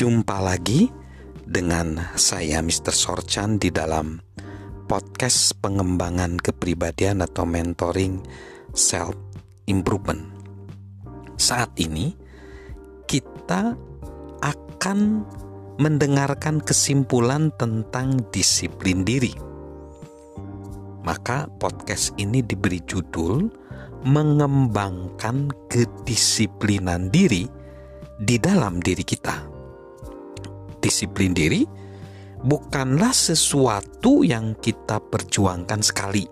Jumpa lagi dengan saya Mr. Sorchan di dalam podcast pengembangan kepribadian atau mentoring self improvement. Saat ini kita akan mendengarkan kesimpulan tentang disiplin diri. Maka podcast ini diberi judul mengembangkan kedisiplinan diri di dalam diri kita disiplin diri bukanlah sesuatu yang kita perjuangkan sekali.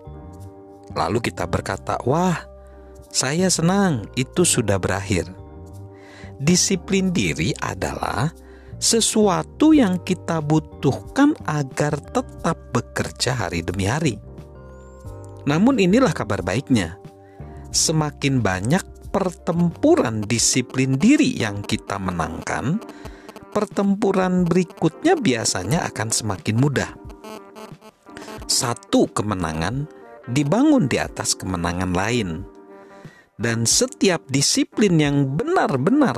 Lalu kita berkata, "Wah, saya senang itu sudah berakhir." Disiplin diri adalah sesuatu yang kita butuhkan agar tetap bekerja hari demi hari. Namun, inilah kabar baiknya: semakin banyak pertempuran disiplin diri yang kita menangkan, pertempuran berikutnya biasanya akan semakin mudah. Satu kemenangan dibangun di atas kemenangan lain, dan setiap disiplin yang benar-benar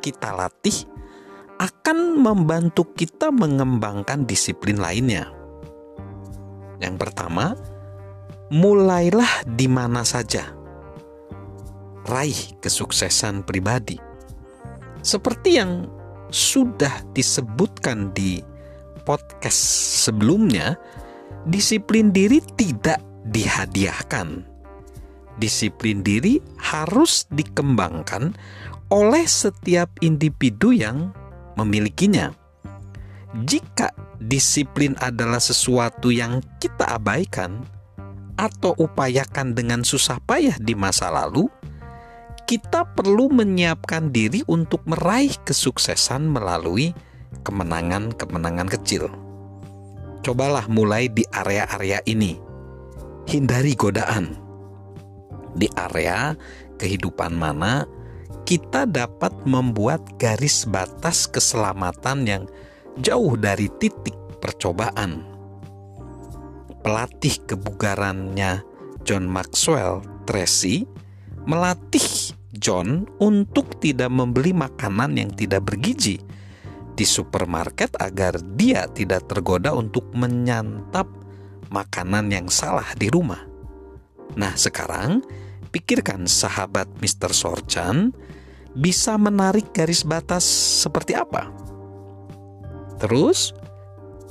kita latih akan membantu kita mengembangkan disiplin lainnya. Yang pertama, mulailah di mana saja. Raih kesuksesan pribadi. Seperti yang sudah disebutkan di podcast sebelumnya, disiplin diri tidak dihadiahkan. Disiplin diri harus dikembangkan oleh setiap individu yang memilikinya. Jika disiplin adalah sesuatu yang kita abaikan atau upayakan dengan susah payah di masa lalu, kita perlu menyiapkan diri untuk meraih kesuksesan melalui kemenangan-kemenangan kecil. Cobalah mulai di area-area ini. Hindari godaan. Di area kehidupan mana kita dapat membuat garis batas keselamatan yang jauh dari titik percobaan. Pelatih kebugarannya John Maxwell Tracy melatih John untuk tidak membeli makanan yang tidak bergizi di supermarket agar dia tidak tergoda untuk menyantap makanan yang salah di rumah. Nah, sekarang pikirkan sahabat Mr. Sorchan bisa menarik garis batas seperti apa? Terus,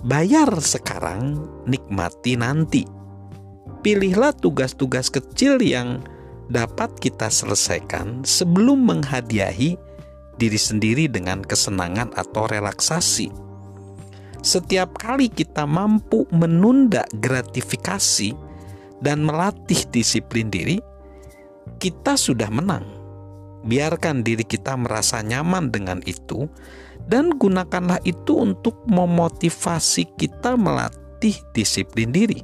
bayar sekarang, nikmati nanti. Pilihlah tugas-tugas kecil yang dapat kita selesaikan sebelum menghadiahi diri sendiri dengan kesenangan atau relaksasi. Setiap kali kita mampu menunda gratifikasi dan melatih disiplin diri, kita sudah menang. Biarkan diri kita merasa nyaman dengan itu, dan gunakanlah itu untuk memotivasi kita melatih disiplin diri.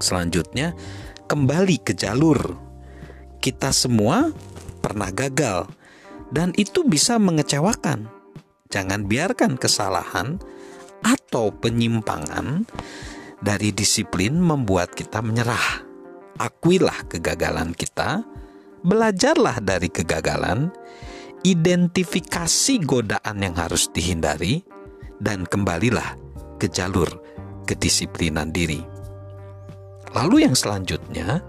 Selanjutnya, kembali ke jalur kita semua pernah gagal, dan itu bisa mengecewakan. Jangan biarkan kesalahan atau penyimpangan dari disiplin membuat kita menyerah. Akuilah kegagalan kita, belajarlah dari kegagalan, identifikasi godaan yang harus dihindari, dan kembalilah ke jalur kedisiplinan diri. Lalu, yang selanjutnya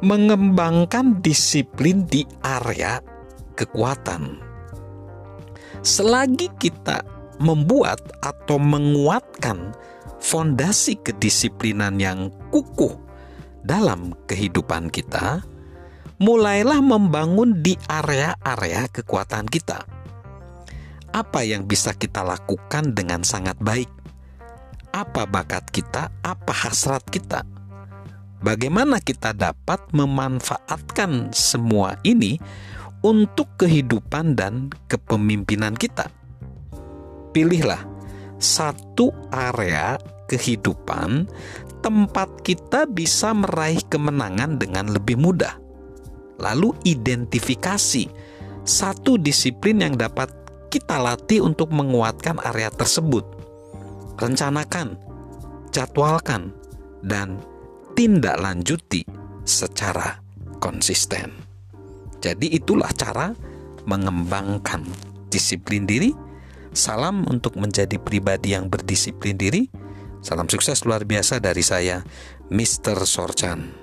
mengembangkan disiplin di area kekuatan. Selagi kita membuat atau menguatkan fondasi kedisiplinan yang kukuh dalam kehidupan kita, mulailah membangun di area-area kekuatan kita. Apa yang bisa kita lakukan dengan sangat baik? Apa bakat kita? Apa hasrat kita? Bagaimana kita dapat memanfaatkan semua ini untuk kehidupan dan kepemimpinan kita? Pilihlah satu area kehidupan tempat kita bisa meraih kemenangan dengan lebih mudah. Lalu identifikasi satu disiplin yang dapat kita latih untuk menguatkan area tersebut. Rencanakan, jadwalkan, dan tindak lanjuti secara konsisten. Jadi itulah cara mengembangkan disiplin diri Salam untuk menjadi pribadi yang berdisiplin diri. Salam sukses luar biasa dari saya, Mr. Sorchan.